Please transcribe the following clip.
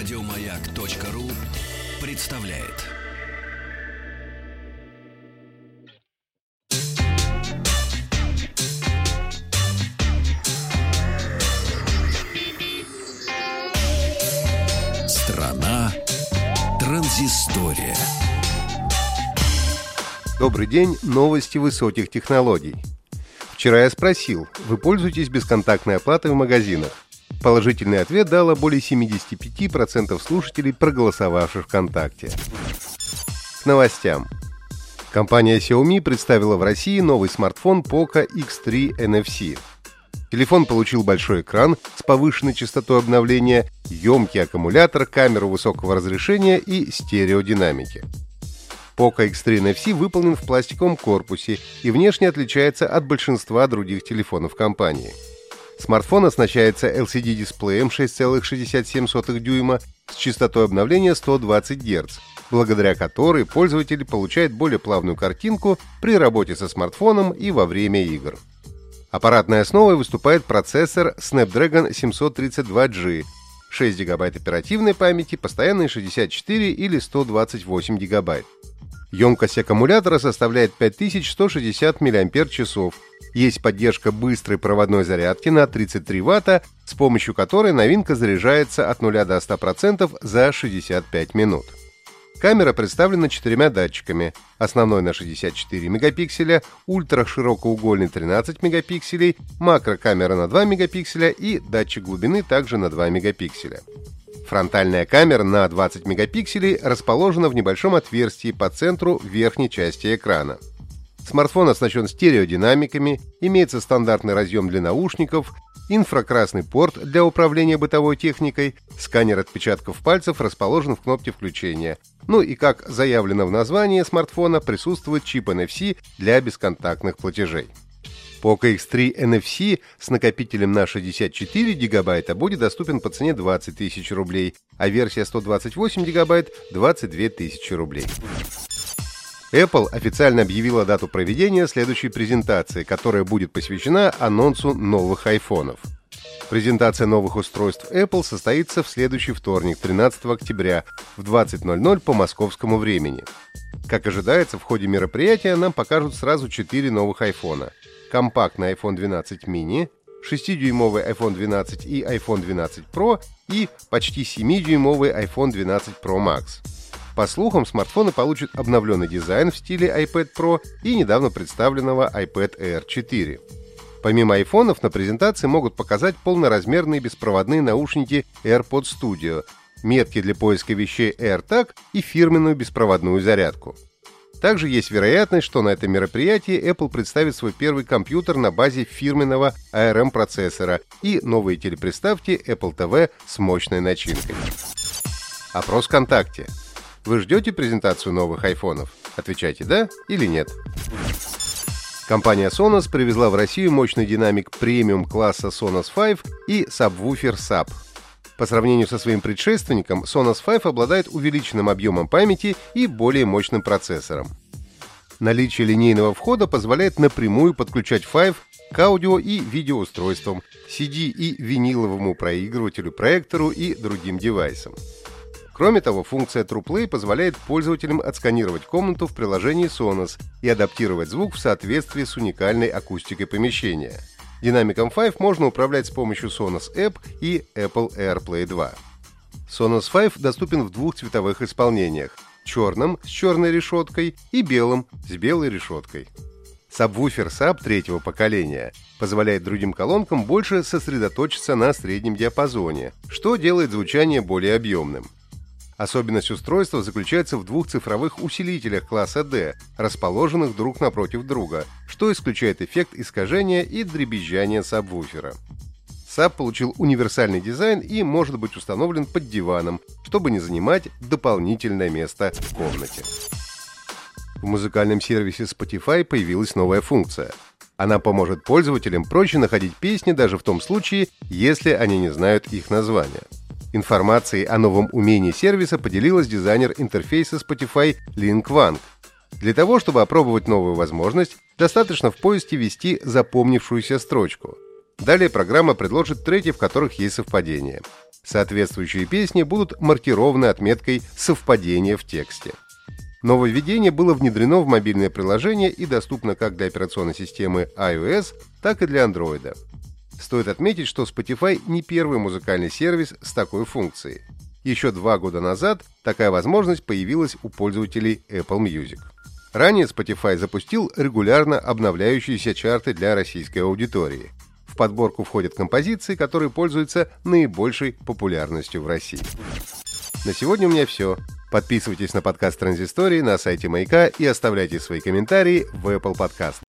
Радиомаяк.ру представляет. Страна транзистория. Добрый день, новости высоких технологий. Вчера я спросил, вы пользуетесь бесконтактной оплатой в магазинах? Положительный ответ дало более 75% слушателей, проголосовавших ВКонтакте. К новостям. Компания Xiaomi представила в России новый смартфон Poco X3 NFC. Телефон получил большой экран с повышенной частотой обновления, емкий аккумулятор, камеру высокого разрешения и стереодинамики. Poco X3 NFC выполнен в пластиковом корпусе и внешне отличается от большинства других телефонов компании. Смартфон оснащается LCD-дисплеем 6,67 дюйма с частотой обновления 120 Гц, благодаря которой пользователь получает более плавную картинку при работе со смартфоном и во время игр. Аппаратной основой выступает процессор Snapdragon 732G, 6 ГБ оперативной памяти, постоянной 64 или 128 ГБ. Емкость аккумулятора составляет 5160 мАч. Есть поддержка быстрой проводной зарядки на 33 Вт, с помощью которой новинка заряжается от 0 до 100% за 65 минут. Камера представлена четырьмя датчиками. Основной на 64 мегапикселя, ультраширокоугольный 13 мегапикселей, макрокамера на 2 мегапикселя и датчик глубины также на 2 мегапикселя. Фронтальная камера на 20 мегапикселей расположена в небольшом отверстии по центру верхней части экрана. Смартфон оснащен стереодинамиками, имеется стандартный разъем для наушников, инфракрасный порт для управления бытовой техникой, сканер отпечатков пальцев расположен в кнопке включения. Ну и как заявлено в названии смартфона, присутствует чип NFC для бесконтактных платежей. Poco X3 NFC с накопителем на 64 гигабайта будет доступен по цене 20 тысяч рублей, а версия 128 гигабайт – 22 тысячи рублей. Apple официально объявила дату проведения следующей презентации, которая будет посвящена анонсу новых айфонов. Презентация новых устройств Apple состоится в следующий вторник, 13 октября, в 20.00 по московскому времени. Как ожидается, в ходе мероприятия нам покажут сразу 4 новых айфона – компактный iPhone 12 mini, 6-дюймовый iPhone 12 и iPhone 12 Pro и почти 7-дюймовый iPhone 12 Pro Max. По слухам, смартфоны получат обновленный дизайн в стиле iPad Pro и недавно представленного iPad Air 4. Помимо айфонов, на презентации могут показать полноразмерные беспроводные наушники AirPods Studio, метки для поиска вещей AirTag и фирменную беспроводную зарядку. Также есть вероятность, что на этом мероприятии Apple представит свой первый компьютер на базе фирменного ARM-процессора и новые телеприставки Apple TV с мощной начинкой. Опрос ВКонтакте. Вы ждете презентацию новых айфонов? Отвечайте «да» или «нет». Компания Sonos привезла в Россию мощный динамик премиум класса Sonos 5 и сабвуфер SAP по сравнению со своим предшественником, Sonos 5 обладает увеличенным объемом памяти и более мощным процессором. Наличие линейного входа позволяет напрямую подключать 5 к аудио и видеоустройствам, CD и виниловому проигрывателю, проектору и другим девайсам. Кроме того, функция TruePlay позволяет пользователям отсканировать комнату в приложении Sonos и адаптировать звук в соответствии с уникальной акустикой помещения – Динамиком 5 можно управлять с помощью Sonos App и Apple AirPlay 2. Sonos 5 доступен в двух цветовых исполнениях – черном с черной решеткой и белым с белой решеткой. Сабвуфер Sub третьего поколения позволяет другим колонкам больше сосредоточиться на среднем диапазоне, что делает звучание более объемным – Особенность устройства заключается в двух цифровых усилителях класса D, расположенных друг напротив друга, что исключает эффект искажения и дребезжания сабвуфера. Sub получил универсальный дизайн и может быть установлен под диваном, чтобы не занимать дополнительное место в комнате. В музыкальном сервисе Spotify появилась новая функция. Она поможет пользователям проще находить песни даже в том случае, если они не знают их названия. Информацией о новом умении сервиса поделилась дизайнер интерфейса Spotify Link Wang. Для того, чтобы опробовать новую возможность, достаточно в поиске ввести запомнившуюся строчку. Далее программа предложит треки, в которых есть совпадение. Соответствующие песни будут маркированы отметкой «Совпадение в тексте». Нововведение было внедрено в мобильное приложение и доступно как для операционной системы iOS, так и для Android. Стоит отметить, что Spotify не первый музыкальный сервис с такой функцией. Еще два года назад такая возможность появилась у пользователей Apple Music. Ранее Spotify запустил регулярно обновляющиеся чарты для российской аудитории. В подборку входят композиции, которые пользуются наибольшей популярностью в России. На сегодня у меня все. Подписывайтесь на подкаст Транзистории на сайте Маяка и оставляйте свои комментарии в Apple Podcast.